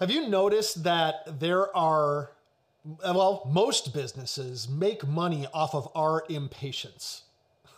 Have you noticed that there are, well, most businesses make money off of our impatience?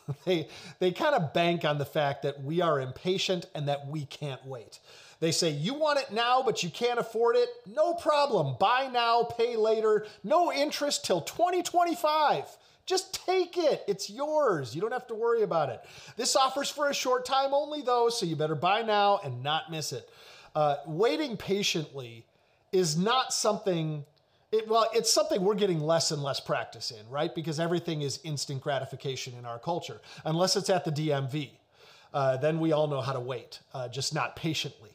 they they kind of bank on the fact that we are impatient and that we can't wait. They say, You want it now, but you can't afford it? No problem. Buy now, pay later, no interest till 2025. Just take it. It's yours. You don't have to worry about it. This offers for a short time only, though, so you better buy now and not miss it. Uh, waiting patiently is not something it, well, it's something we're getting less and less practice in, right? Because everything is instant gratification in our culture, unless it's at the DMV. Uh, then we all know how to wait, uh, just not patiently.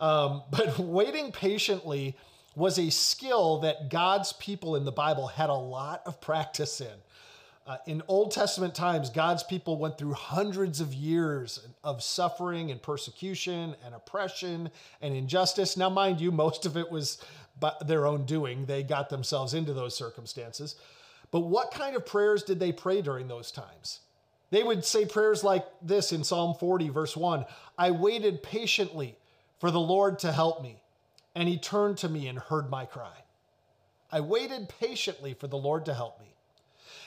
Um, but waiting patiently was a skill that God's people in the Bible had a lot of practice in. Uh, in Old Testament times, God's people went through hundreds of years of suffering and persecution and oppression and injustice. Now, mind you, most of it was their own doing. They got themselves into those circumstances. But what kind of prayers did they pray during those times? They would say prayers like this in Psalm 40, verse 1 I waited patiently for the Lord to help me, and he turned to me and heard my cry. I waited patiently for the Lord to help me.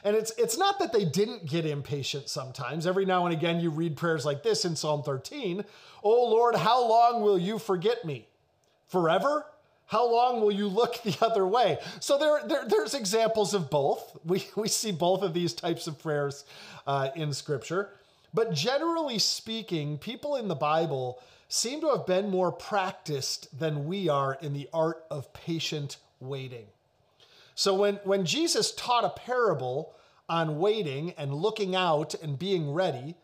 And it's it's not that they didn't get impatient sometimes. Every now and again you read prayers like this in Psalm 13, "Oh Lord, how long will you forget me? Forever? How long will you look the other way?" So there, there there's examples of both. We we see both of these types of prayers uh, in Scripture. But generally speaking, people in the Bible seem to have been more practiced than we are in the art of patient waiting. So when, when Jesus taught a parable on waiting and looking out and being ready,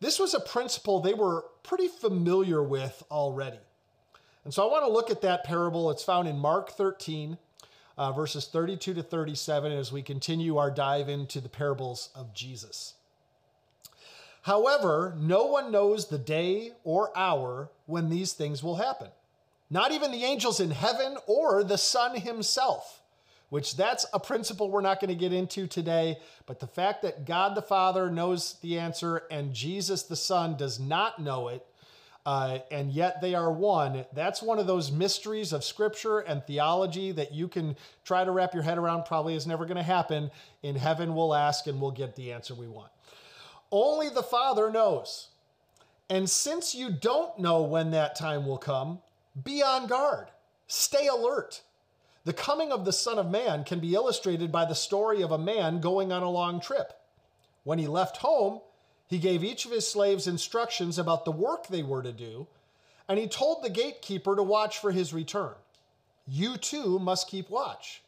this was a principle they were pretty familiar with already. And so I want to look at that parable. It's found in Mark 13, uh, verses 32 to 37, as we continue our dive into the parables of Jesus. However, no one knows the day or hour when these things will happen, not even the angels in heaven or the Son himself which that's a principle we're not going to get into today. But the fact that God the Father knows the answer and Jesus the Son does not know it, uh, and yet they are one, that's one of those mysteries of scripture and theology that you can try to wrap your head around, probably is never going to happen. In heaven, we'll ask and we'll get the answer we want. Only the Father knows. And since you don't know when that time will come, be on guard, stay alert. The coming of the Son of Man can be illustrated by the story of a man going on a long trip. When he left home, he gave each of his slaves instructions about the work they were to do, and he told the gatekeeper to watch for his return. You too must keep watch.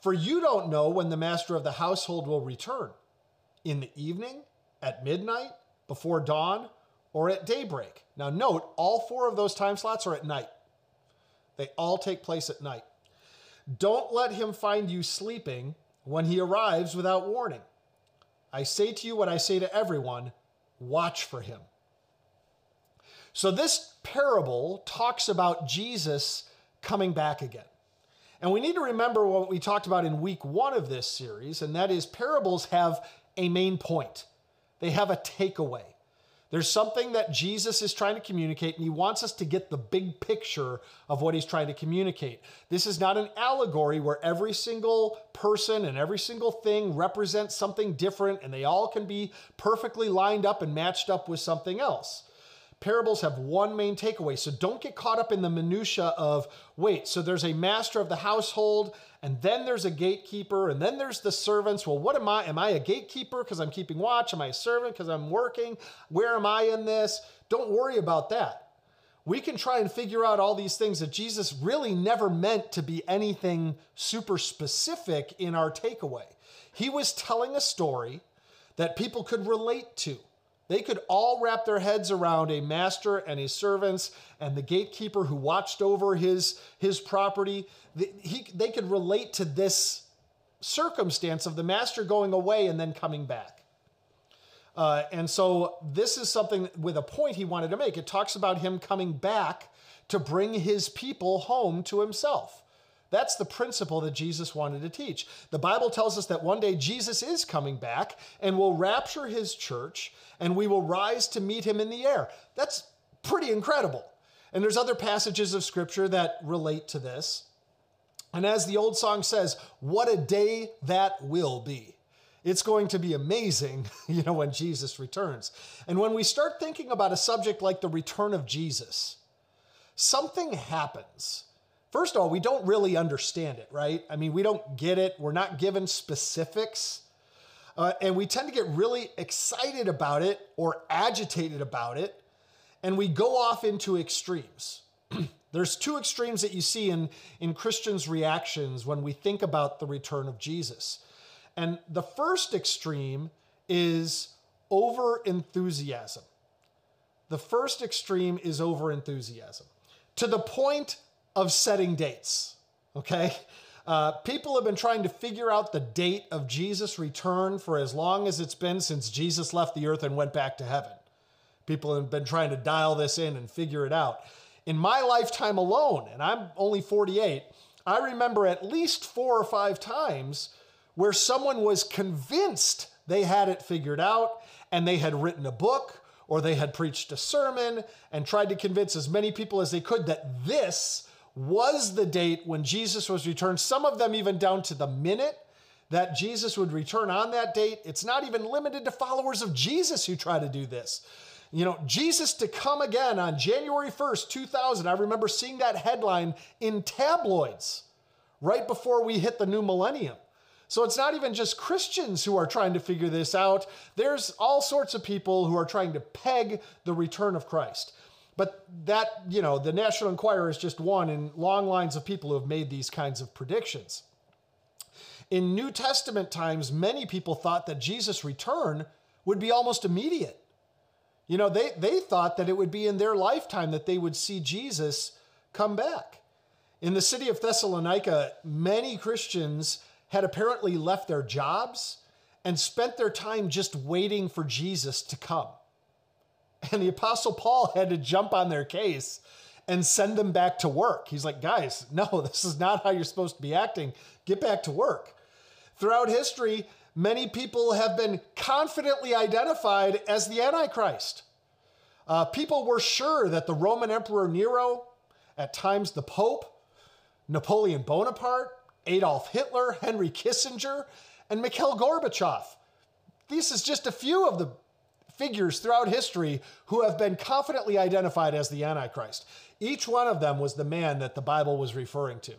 For you don't know when the master of the household will return in the evening, at midnight, before dawn, or at daybreak. Now, note, all four of those time slots are at night. They all take place at night. Don't let him find you sleeping when he arrives without warning. I say to you what I say to everyone watch for him. So, this parable talks about Jesus coming back again. And we need to remember what we talked about in week one of this series, and that is parables have a main point, they have a takeaway. There's something that Jesus is trying to communicate, and he wants us to get the big picture of what he's trying to communicate. This is not an allegory where every single person and every single thing represents something different, and they all can be perfectly lined up and matched up with something else parables have one main takeaway. So don't get caught up in the minutia of wait, so there's a master of the household and then there's a gatekeeper and then there's the servants. Well, what am I? Am I a gatekeeper because I'm keeping watch? Am I a servant because I'm working? Where am I in this? Don't worry about that. We can try and figure out all these things that Jesus really never meant to be anything super specific in our takeaway. He was telling a story that people could relate to. They could all wrap their heads around a master and his servants and the gatekeeper who watched over his, his property. They, he, they could relate to this circumstance of the master going away and then coming back. Uh, and so this is something with a point he wanted to make. It talks about him coming back to bring his people home to himself. That's the principle that Jesus wanted to teach. The Bible tells us that one day Jesus is coming back and will rapture his church and we will rise to meet him in the air. That's pretty incredible. And there's other passages of scripture that relate to this. And as the old song says, what a day that will be. It's going to be amazing, you know, when Jesus returns. And when we start thinking about a subject like the return of Jesus, something happens. First of all, we don't really understand it, right? I mean, we don't get it. We're not given specifics. Uh, and we tend to get really excited about it or agitated about it. And we go off into extremes. There's two extremes that you see in, in Christians' reactions when we think about the return of Jesus. And the first extreme is over enthusiasm. The first extreme is over enthusiasm to the point of setting dates. Okay? Uh, people have been trying to figure out the date of Jesus' return for as long as it's been since Jesus left the earth and went back to heaven. People have been trying to dial this in and figure it out. In my lifetime alone, and I'm only 48, I remember at least four or five times where someone was convinced they had it figured out and they had written a book or they had preached a sermon and tried to convince as many people as they could that this was the date when Jesus was returned, some of them even down to the minute that Jesus would return on that date. It's not even limited to followers of Jesus who try to do this. You know, Jesus to come again on January 1st, 2000. I remember seeing that headline in tabloids right before we hit the new millennium. So it's not even just Christians who are trying to figure this out. There's all sorts of people who are trying to peg the return of Christ. But that, you know, the National Enquirer is just one in long lines of people who have made these kinds of predictions. In New Testament times, many people thought that Jesus' return would be almost immediate. You know, they, they thought that it would be in their lifetime that they would see Jesus come back. In the city of Thessalonica, many Christians had apparently left their jobs and spent their time just waiting for Jesus to come. And the Apostle Paul had to jump on their case and send them back to work. He's like, guys, no, this is not how you're supposed to be acting. Get back to work. Throughout history, many people have been confidently identified as the Antichrist. Uh, people were sure that the Roman Emperor Nero, at times the Pope, Napoleon Bonaparte, Adolf Hitler, Henry Kissinger, and Mikhail Gorbachev. This is just a few of the figures throughout history who have been confidently identified as the Antichrist. Each one of them was the man that the Bible was referring to.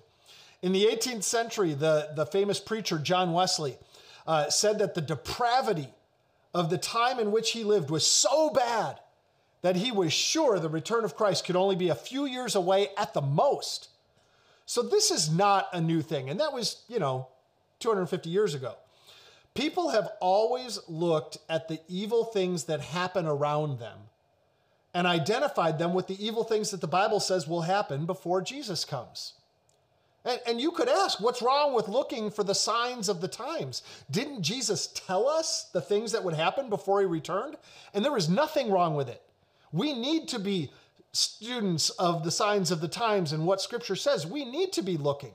In the 18th century, the, the famous preacher John Wesley uh, said that the depravity of the time in which he lived was so bad that he was sure the return of Christ could only be a few years away at the most. So this is not a new thing. And that was, you know, 250 years ago. People have always looked at the evil things that happen around them and identified them with the evil things that the Bible says will happen before Jesus comes. And, and, you could ask, what's wrong with looking for the signs of the times? Didn't Jesus tell us the things that would happen before he returned? And there is nothing wrong with it. We need to be students of the signs of the times and what scripture says. We need to be looking.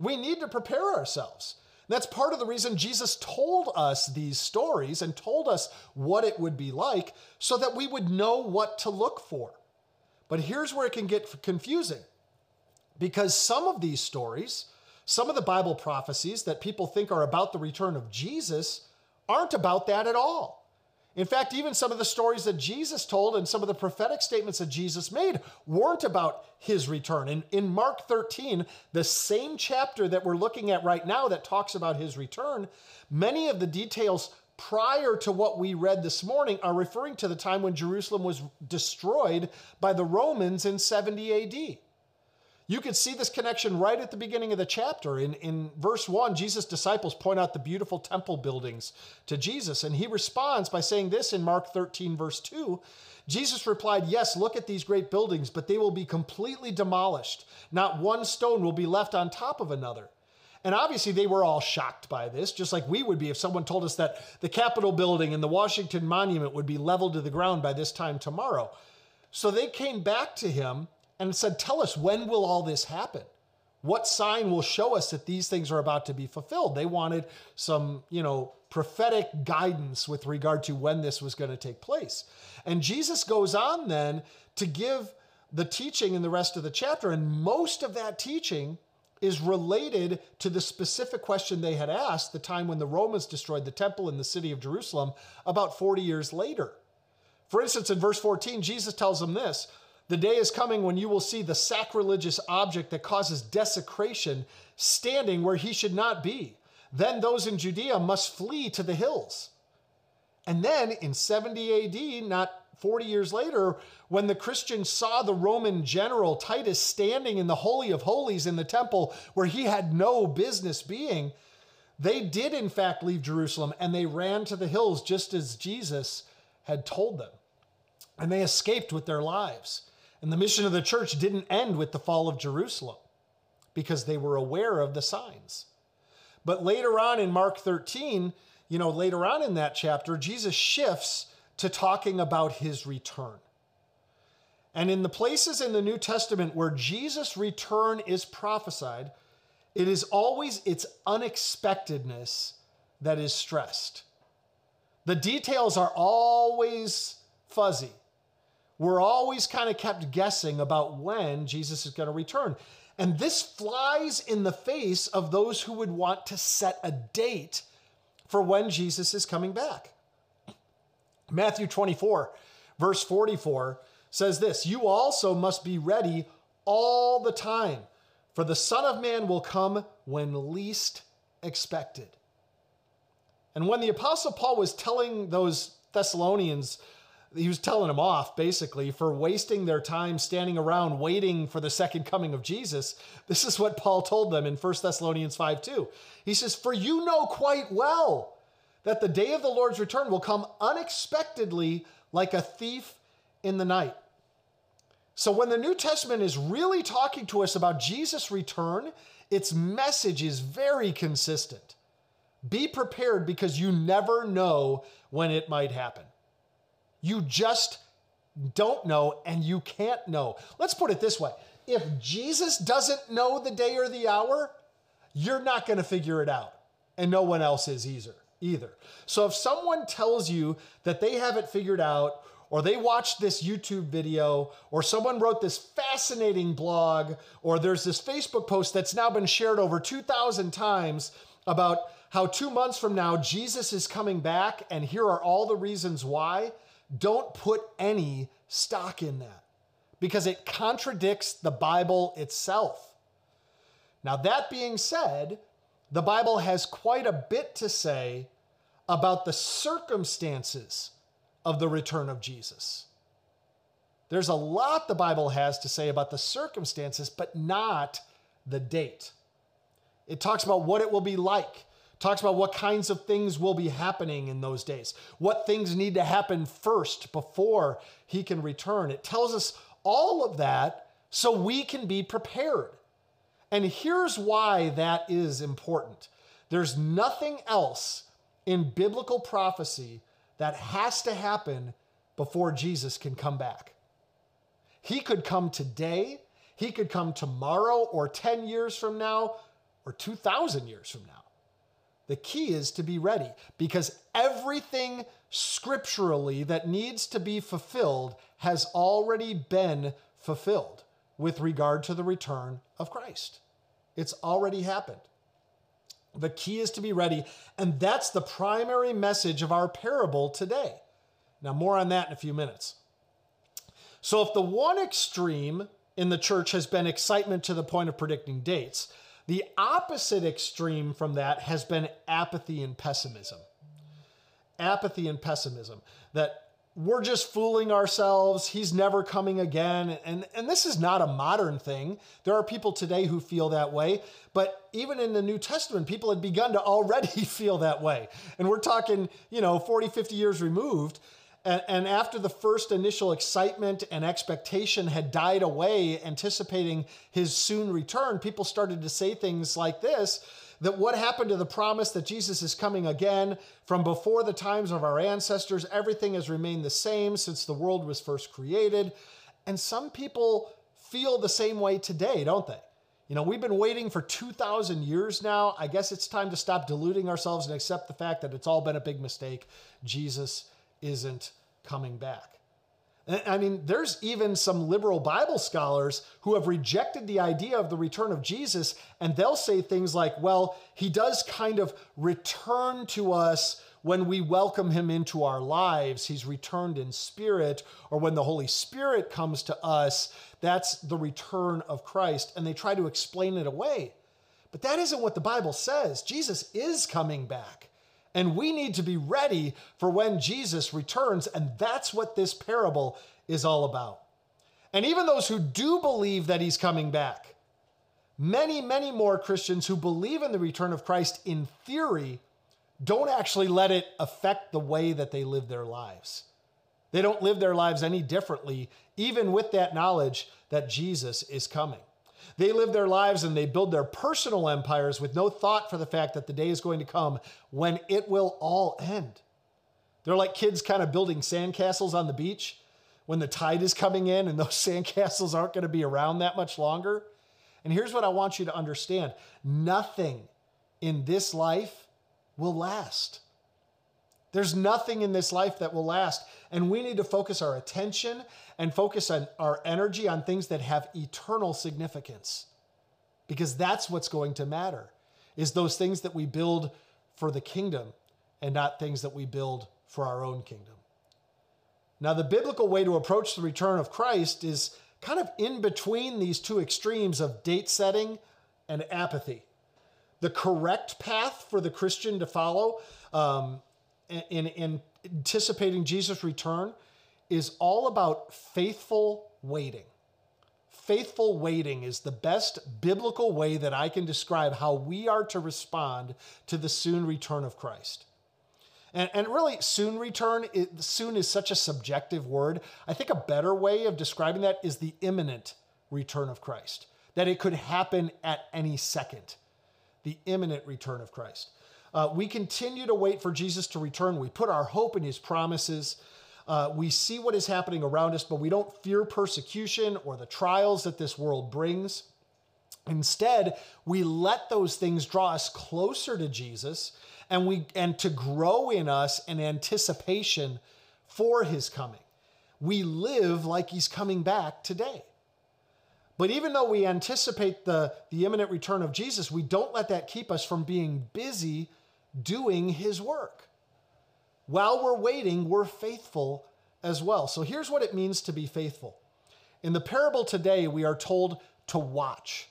We need to prepare ourselves. That's part of the reason Jesus told us these stories and told us what it would be like so that we would know what to look for. But here's where it can get confusing because some of these stories, some of the Bible prophecies that people think are about the return of Jesus, aren't about that at all. In fact, even some of the stories that Jesus told and some of the prophetic statements that Jesus made weren't about his return. In, in Mark 13, the same chapter that we're looking at right now that talks about his return, many of the details prior to what we read this morning are referring to the time when Jerusalem was destroyed by the Romans in 70 AD. You could see this connection right at the beginning of the chapter. In, in verse 1, Jesus' disciples point out the beautiful temple buildings to Jesus, and he responds by saying this in Mark 13, verse 2. Jesus replied, Yes, look at these great buildings, but they will be completely demolished. Not one stone will be left on top of another. And obviously, they were all shocked by this, just like we would be if someone told us that the Capitol building and the Washington Monument would be leveled to the ground by this time tomorrow. So they came back to him and said, Tell us, when will all this happen? What sign will show us that these things are about to be fulfilled? They wanted some, you know, prophetic guidance with regard to when this was going to take place. And Jesus goes on then to give the teaching in the rest of the chapter. And most of that teaching is related to the specific question they had asked the time when the Romans destroyed the temple in the city of Jerusalem about 40 years later. For instance, in verse 14, Jesus tells them this The day is coming when you will see the sacrilegious object that causes desecration standing where he should not be. Then those in Judea must flee to the hills. And then in 70 AD, not 40 years later, when the Christians saw the Roman general Titus standing in the Holy of Holies in the temple where he had no business being, they did in fact leave Jerusalem and they ran to the hills just as Jesus had told them. And they escaped with their lives. And the mission of the church didn't end with the fall of Jerusalem because they were aware of the signs. But later on in Mark 13, you know, later on in that chapter, Jesus shifts to talking about his return. And in the places in the New Testament where Jesus' return is prophesied, it is always its unexpectedness that is stressed. The details are always fuzzy. We're always kind of kept guessing about when Jesus is going to return. And this flies in the face of those who would want to set a date for when Jesus is coming back. Matthew 24, verse 44 says this You also must be ready all the time, for the Son of Man will come when least expected. And when the Apostle Paul was telling those Thessalonians, he was telling them off basically for wasting their time standing around waiting for the second coming of Jesus. This is what Paul told them in 1 Thessalonians 5 2. He says, For you know quite well that the day of the Lord's return will come unexpectedly like a thief in the night. So when the New Testament is really talking to us about Jesus' return, its message is very consistent. Be prepared because you never know when it might happen. You just don't know and you can't know. Let's put it this way if Jesus doesn't know the day or the hour, you're not going to figure it out, and no one else is either. Either. So if someone tells you that they have it figured out, or they watched this YouTube video, or someone wrote this fascinating blog, or there's this Facebook post that's now been shared over 2,000 times about how two months from now Jesus is coming back, and here are all the reasons why, don't put any stock in that because it contradicts the Bible itself. Now, that being said, the Bible has quite a bit to say about the circumstances of the return of Jesus. There's a lot the Bible has to say about the circumstances, but not the date. It talks about what it will be like talks about what kinds of things will be happening in those days, what things need to happen first before he can return. It tells us all of that so we can be prepared. And here's why that is important there's nothing else in biblical prophecy that has to happen before Jesus can come back. He could come today, he could come tomorrow, or 10 years from now, or 2,000 years from now. The key is to be ready because everything scripturally that needs to be fulfilled has already been fulfilled with regard to the return of Christ. It's already happened. The key is to be ready, and that's the primary message of our parable today. Now, more on that in a few minutes. So, if the one extreme in the church has been excitement to the point of predicting dates, the opposite extreme from that has been apathy and pessimism. Apathy and pessimism that we're just fooling ourselves. He's never coming again. And, and this is not a modern thing. There are people today who feel that way. But even in the New Testament, people had begun to already feel that way. And we're talking, you know, 40, 50 years removed. And, and after the first initial excitement and expectation had died away, anticipating his soon return, people started to say things like this that what happened to the promise that Jesus is coming again from before the times of our ancestors? Everything has remained the same since the world was first created. And some people feel the same way today, don't they? You know, we've been waiting for 2,000 years now. I guess it's time to stop deluding ourselves and accept the fact that it's all been a big mistake. Jesus isn't coming back. I mean, there's even some liberal Bible scholars who have rejected the idea of the return of Jesus, and they'll say things like, well, he does kind of return to us when we welcome him into our lives. He's returned in spirit, or when the Holy Spirit comes to us, that's the return of Christ. And they try to explain it away. But that isn't what the Bible says. Jesus is coming back. And we need to be ready for when Jesus returns. And that's what this parable is all about. And even those who do believe that he's coming back, many, many more Christians who believe in the return of Christ in theory don't actually let it affect the way that they live their lives. They don't live their lives any differently, even with that knowledge that Jesus is coming. They live their lives and they build their personal empires with no thought for the fact that the day is going to come when it will all end. They're like kids kind of building sandcastles on the beach when the tide is coming in and those sandcastles aren't going to be around that much longer. And here's what I want you to understand nothing in this life will last. There's nothing in this life that will last. And we need to focus our attention and focus on our energy on things that have eternal significance. Because that's what's going to matter. Is those things that we build for the kingdom and not things that we build for our own kingdom. Now, the biblical way to approach the return of Christ is kind of in between these two extremes of date setting and apathy. The correct path for the Christian to follow um, in, in anticipating Jesus' return is all about faithful waiting. Faithful waiting is the best biblical way that I can describe how we are to respond to the soon return of Christ. And, and really, soon return, it, soon is such a subjective word. I think a better way of describing that is the imminent return of Christ, that it could happen at any second. The imminent return of Christ. Uh, we continue to wait for Jesus to return. We put our hope in his promises. Uh, we see what is happening around us, but we don't fear persecution or the trials that this world brings. Instead, we let those things draw us closer to Jesus and we and to grow in us an anticipation for his coming. We live like he's coming back today. But even though we anticipate the, the imminent return of Jesus, we don't let that keep us from being busy doing his work. While we're waiting, we're faithful as well. So here's what it means to be faithful. In the parable today, we are told to watch.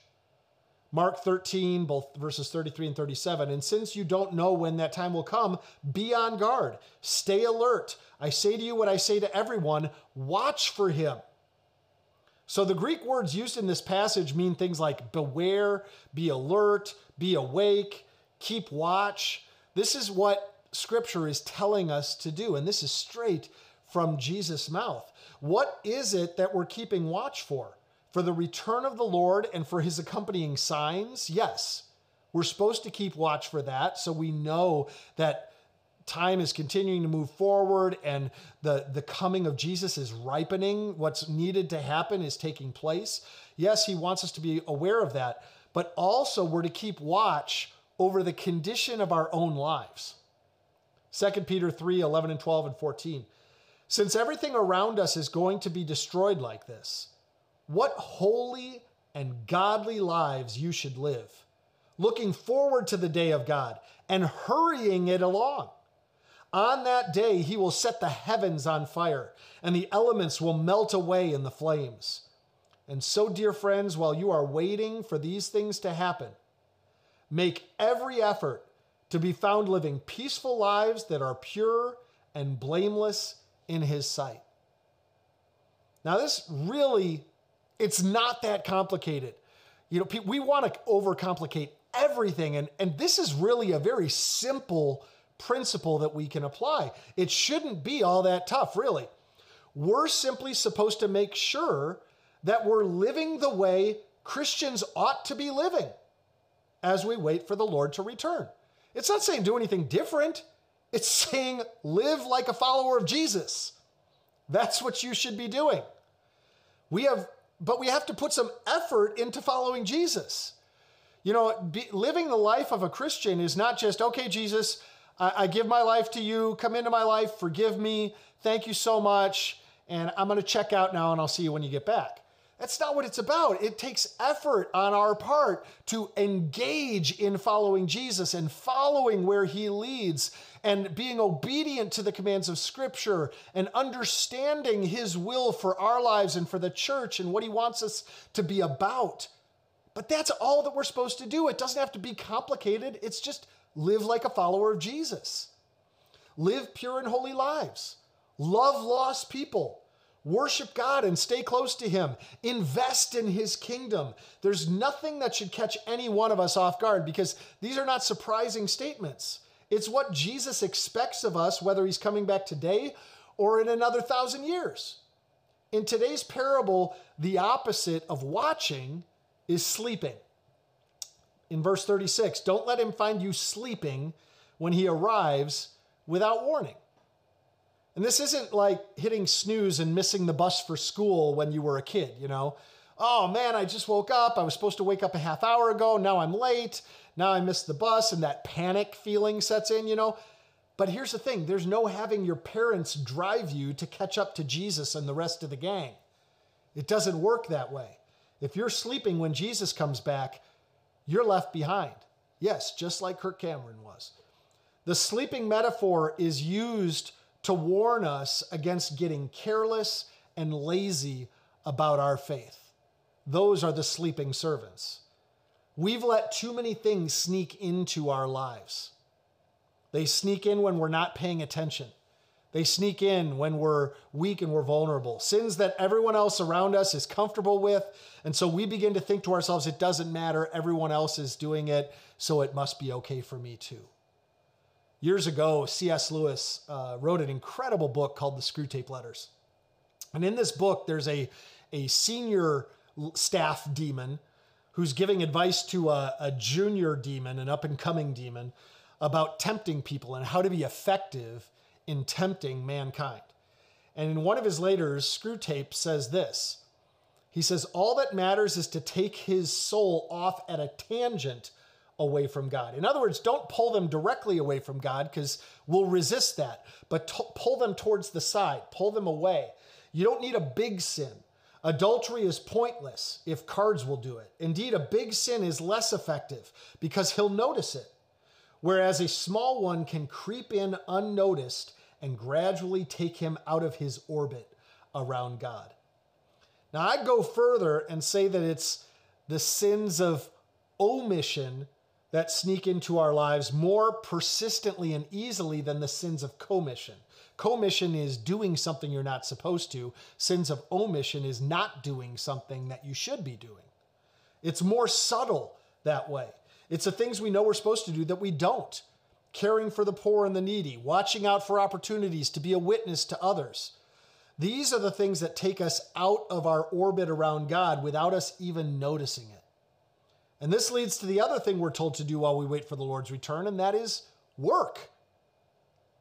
Mark 13, both verses 33 and 37. And since you don't know when that time will come, be on guard, stay alert. I say to you what I say to everyone watch for him. So the Greek words used in this passage mean things like beware, be alert, be awake, keep watch. This is what Scripture is telling us to do, and this is straight from Jesus' mouth. What is it that we're keeping watch for? For the return of the Lord and for his accompanying signs? Yes, we're supposed to keep watch for that so we know that time is continuing to move forward and the, the coming of Jesus is ripening. What's needed to happen is taking place. Yes, he wants us to be aware of that, but also we're to keep watch over the condition of our own lives. 2 Peter 3 11 and 12 and 14. Since everything around us is going to be destroyed like this, what holy and godly lives you should live, looking forward to the day of God and hurrying it along. On that day, he will set the heavens on fire, and the elements will melt away in the flames. And so, dear friends, while you are waiting for these things to happen, Make every effort to be found living peaceful lives that are pure and blameless in his sight. Now, this really, it's not that complicated. You know, we want to overcomplicate everything, and, and this is really a very simple principle that we can apply. It shouldn't be all that tough, really. We're simply supposed to make sure that we're living the way Christians ought to be living as we wait for the Lord to return. It's not saying do anything different, it's saying live like a follower of Jesus. That's what you should be doing. We have, but we have to put some effort into following Jesus. You know, be, living the life of a Christian is not just, okay, Jesus, I, I give my life to you, come into my life, forgive me, thank you so much, and I'm going to check out now and I'll see you when you get back. That's not what it's about. It takes effort on our part to engage in following Jesus and following where he leads and being obedient to the commands of Scripture and understanding his will for our lives and for the church and what he wants us to be about. But that's all that we're supposed to do. It doesn't have to be complicated, it's just live like a follower of Jesus, live pure and holy lives, love lost people Worship God and stay close to Him. Invest in His kingdom. There's nothing that should catch any one of us off guard because these are not surprising statements. It's what Jesus expects of us, whether He's coming back today or in another thousand years. In today's parable, the opposite of watching is sleeping. In verse 36, don't let him find you sleeping when he arrives without warning. And this isn't like hitting snooze and missing the bus for school when you were a kid, you know? Oh man, I just woke up. I was supposed to wake up a half hour ago. Now I'm late. Now I missed the bus, and that panic feeling sets in, you know? But here's the thing there's no having your parents drive you to catch up to Jesus and the rest of the gang. It doesn't work that way. If you're sleeping when Jesus comes back, you're left behind. Yes, just like Kirk Cameron was. The sleeping metaphor is used to warn us against getting careless and lazy about our faith. Those are the sleeping servants. We've let too many things sneak into our lives. They sneak in when we're not paying attention. They sneak in when we're weak and we're vulnerable. Sins that everyone else around us is comfortable with. And so we begin to think to ourselves, it doesn't matter. Everyone else is doing it, so it must be okay for me too. Years ago, C.S. Lewis uh, wrote an incredible book called The Screwtape Letters. And in this book, there's a, a senior staff demon who's giving advice to a, a junior demon, an up and coming demon, about tempting people and how to be effective in tempting mankind. And in one of his letters, Screwtape says this He says, All that matters is to take his soul off at a tangent away from God. In other words, don't pull them directly away from God because we'll resist that, but pull them towards the side, pull them away. You don't need a big sin. Adultery is pointless if cards will do it. Indeed, a big sin is less effective because he'll notice it, whereas a small one can creep in unnoticed and gradually take him out of his orbit around God. Now, I'd go further and say that it's the sins of omission that sneak into our lives more persistently and easily than the sins of commission. Commission is doing something you're not supposed to. Sins of omission is not doing something that you should be doing. It's more subtle that way. It's the things we know we're supposed to do that we don't. Caring for the poor and the needy, watching out for opportunities to be a witness to others. These are the things that take us out of our orbit around God without us even noticing it. And this leads to the other thing we're told to do while we wait for the Lord's return, and that is work.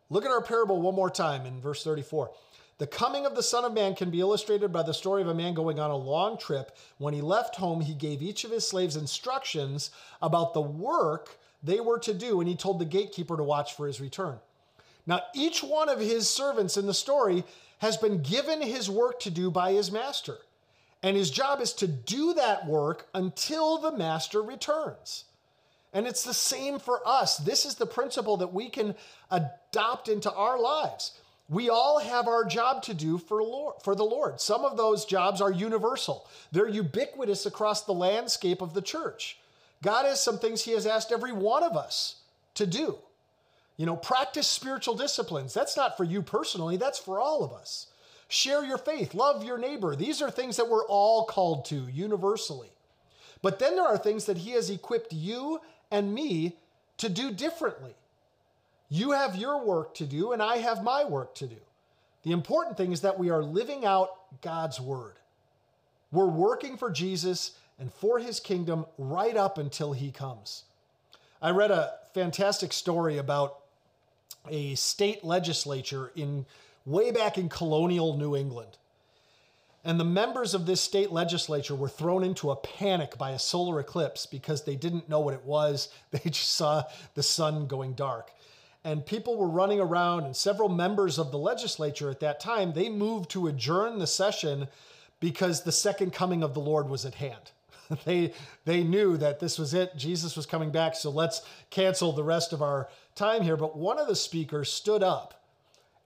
Look at our parable one more time in verse 34. The coming of the Son of Man can be illustrated by the story of a man going on a long trip. When he left home, he gave each of his slaves instructions about the work they were to do, and he told the gatekeeper to watch for his return. Now, each one of his servants in the story has been given his work to do by his master. And his job is to do that work until the master returns. And it's the same for us. This is the principle that we can adopt into our lives. We all have our job to do for, Lord, for the Lord. Some of those jobs are universal, they're ubiquitous across the landscape of the church. God has some things He has asked every one of us to do. You know, practice spiritual disciplines. That's not for you personally, that's for all of us. Share your faith, love your neighbor. These are things that we're all called to universally. But then there are things that He has equipped you and me to do differently. You have your work to do, and I have my work to do. The important thing is that we are living out God's word. We're working for Jesus and for his kingdom right up until he comes. I read a fantastic story about a state legislature in way back in colonial New England. And the members of this state legislature were thrown into a panic by a solar eclipse because they didn't know what it was. They just saw the sun going dark. and people were running around, and several members of the legislature at that time, they moved to adjourn the session because the second coming of the Lord was at hand. they they knew that this was it. Jesus was coming back, so let's cancel the rest of our time here. But one of the speakers stood up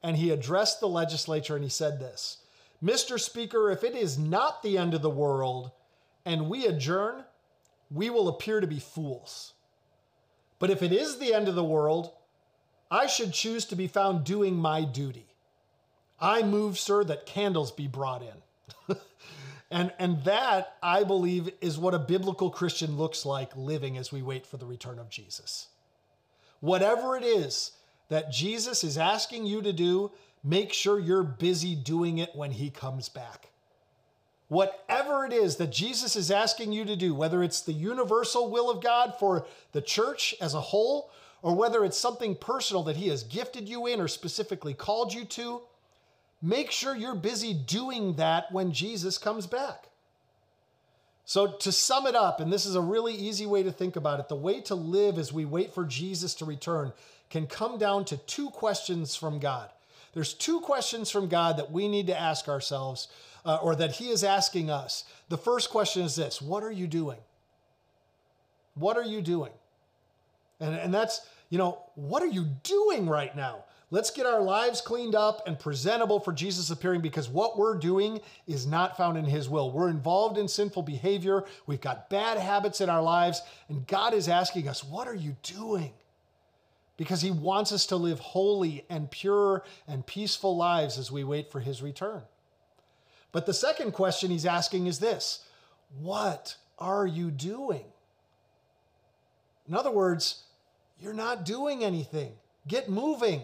and he addressed the legislature and he said this Mr. Speaker, if it is not the end of the world and we adjourn, we will appear to be fools. But if it is the end of the world, I should choose to be found doing my duty. I move, sir, that candles be brought in. and, and that, I believe, is what a biblical Christian looks like living as we wait for the return of Jesus. Whatever it is that Jesus is asking you to do, make sure you're busy doing it when he comes back. Whatever it is that Jesus is asking you to do, whether it's the universal will of God for the church as a whole, or whether it's something personal that he has gifted you in or specifically called you to, make sure you're busy doing that when Jesus comes back. So, to sum it up, and this is a really easy way to think about it, the way to live as we wait for Jesus to return can come down to two questions from God. There's two questions from God that we need to ask ourselves, uh, or that He is asking us. The first question is this What are you doing? What are you doing? And, and that's, you know, what are you doing right now? Let's get our lives cleaned up and presentable for Jesus appearing because what we're doing is not found in His will. We're involved in sinful behavior. We've got bad habits in our lives. And God is asking us, What are you doing? Because he wants us to live holy and pure and peaceful lives as we wait for his return. But the second question he's asking is this What are you doing? In other words, you're not doing anything. Get moving.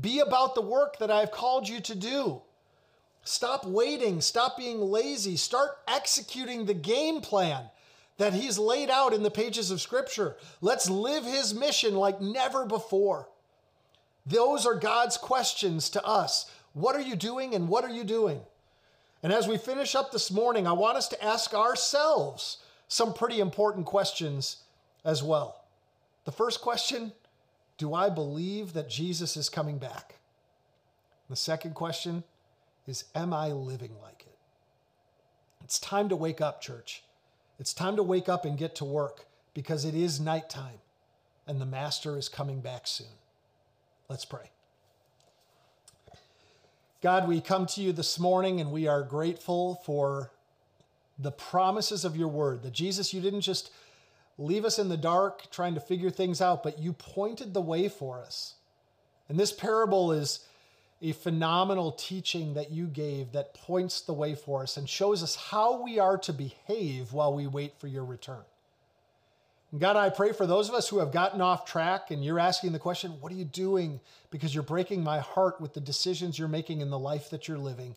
Be about the work that I've called you to do. Stop waiting. Stop being lazy. Start executing the game plan that he's laid out in the pages of Scripture. Let's live his mission like never before. Those are God's questions to us. What are you doing and what are you doing? And as we finish up this morning, I want us to ask ourselves some pretty important questions as well. The first question Do I believe that Jesus is coming back? The second question is Am I living like it? It's time to wake up, church. It's time to wake up and get to work because it is nighttime and the Master is coming back soon. Let's pray. God, we come to you this morning and we are grateful for the promises of your word. That Jesus, you didn't just leave us in the dark trying to figure things out, but you pointed the way for us. And this parable is a phenomenal teaching that you gave that points the way for us and shows us how we are to behave while we wait for your return. And God, I pray for those of us who have gotten off track and you're asking the question, What are you doing? Because you're breaking my heart with the decisions you're making in the life that you're living.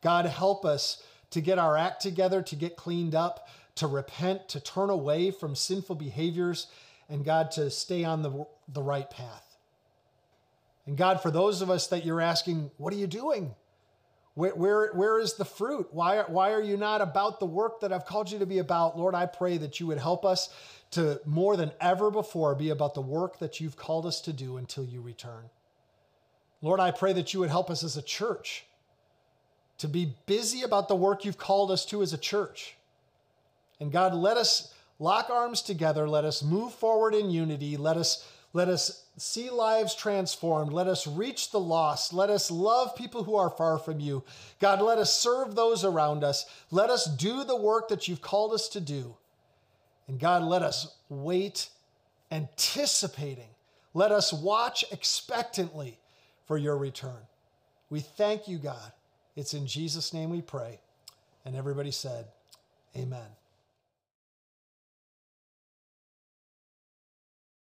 God, help us to get our act together, to get cleaned up, to repent, to turn away from sinful behaviors, and God, to stay on the, the right path. And God, for those of us that you're asking, what are you doing? Where, where, where is the fruit? Why, why are you not about the work that I've called you to be about? Lord, I pray that you would help us to more than ever before be about the work that you've called us to do until you return. Lord, I pray that you would help us as a church to be busy about the work you've called us to as a church. And God, let us lock arms together. Let us move forward in unity. Let us let us see lives transformed. Let us reach the lost. Let us love people who are far from you. God, let us serve those around us. Let us do the work that you've called us to do. And God, let us wait anticipating. Let us watch expectantly for your return. We thank you, God. It's in Jesus' name we pray. And everybody said, Amen.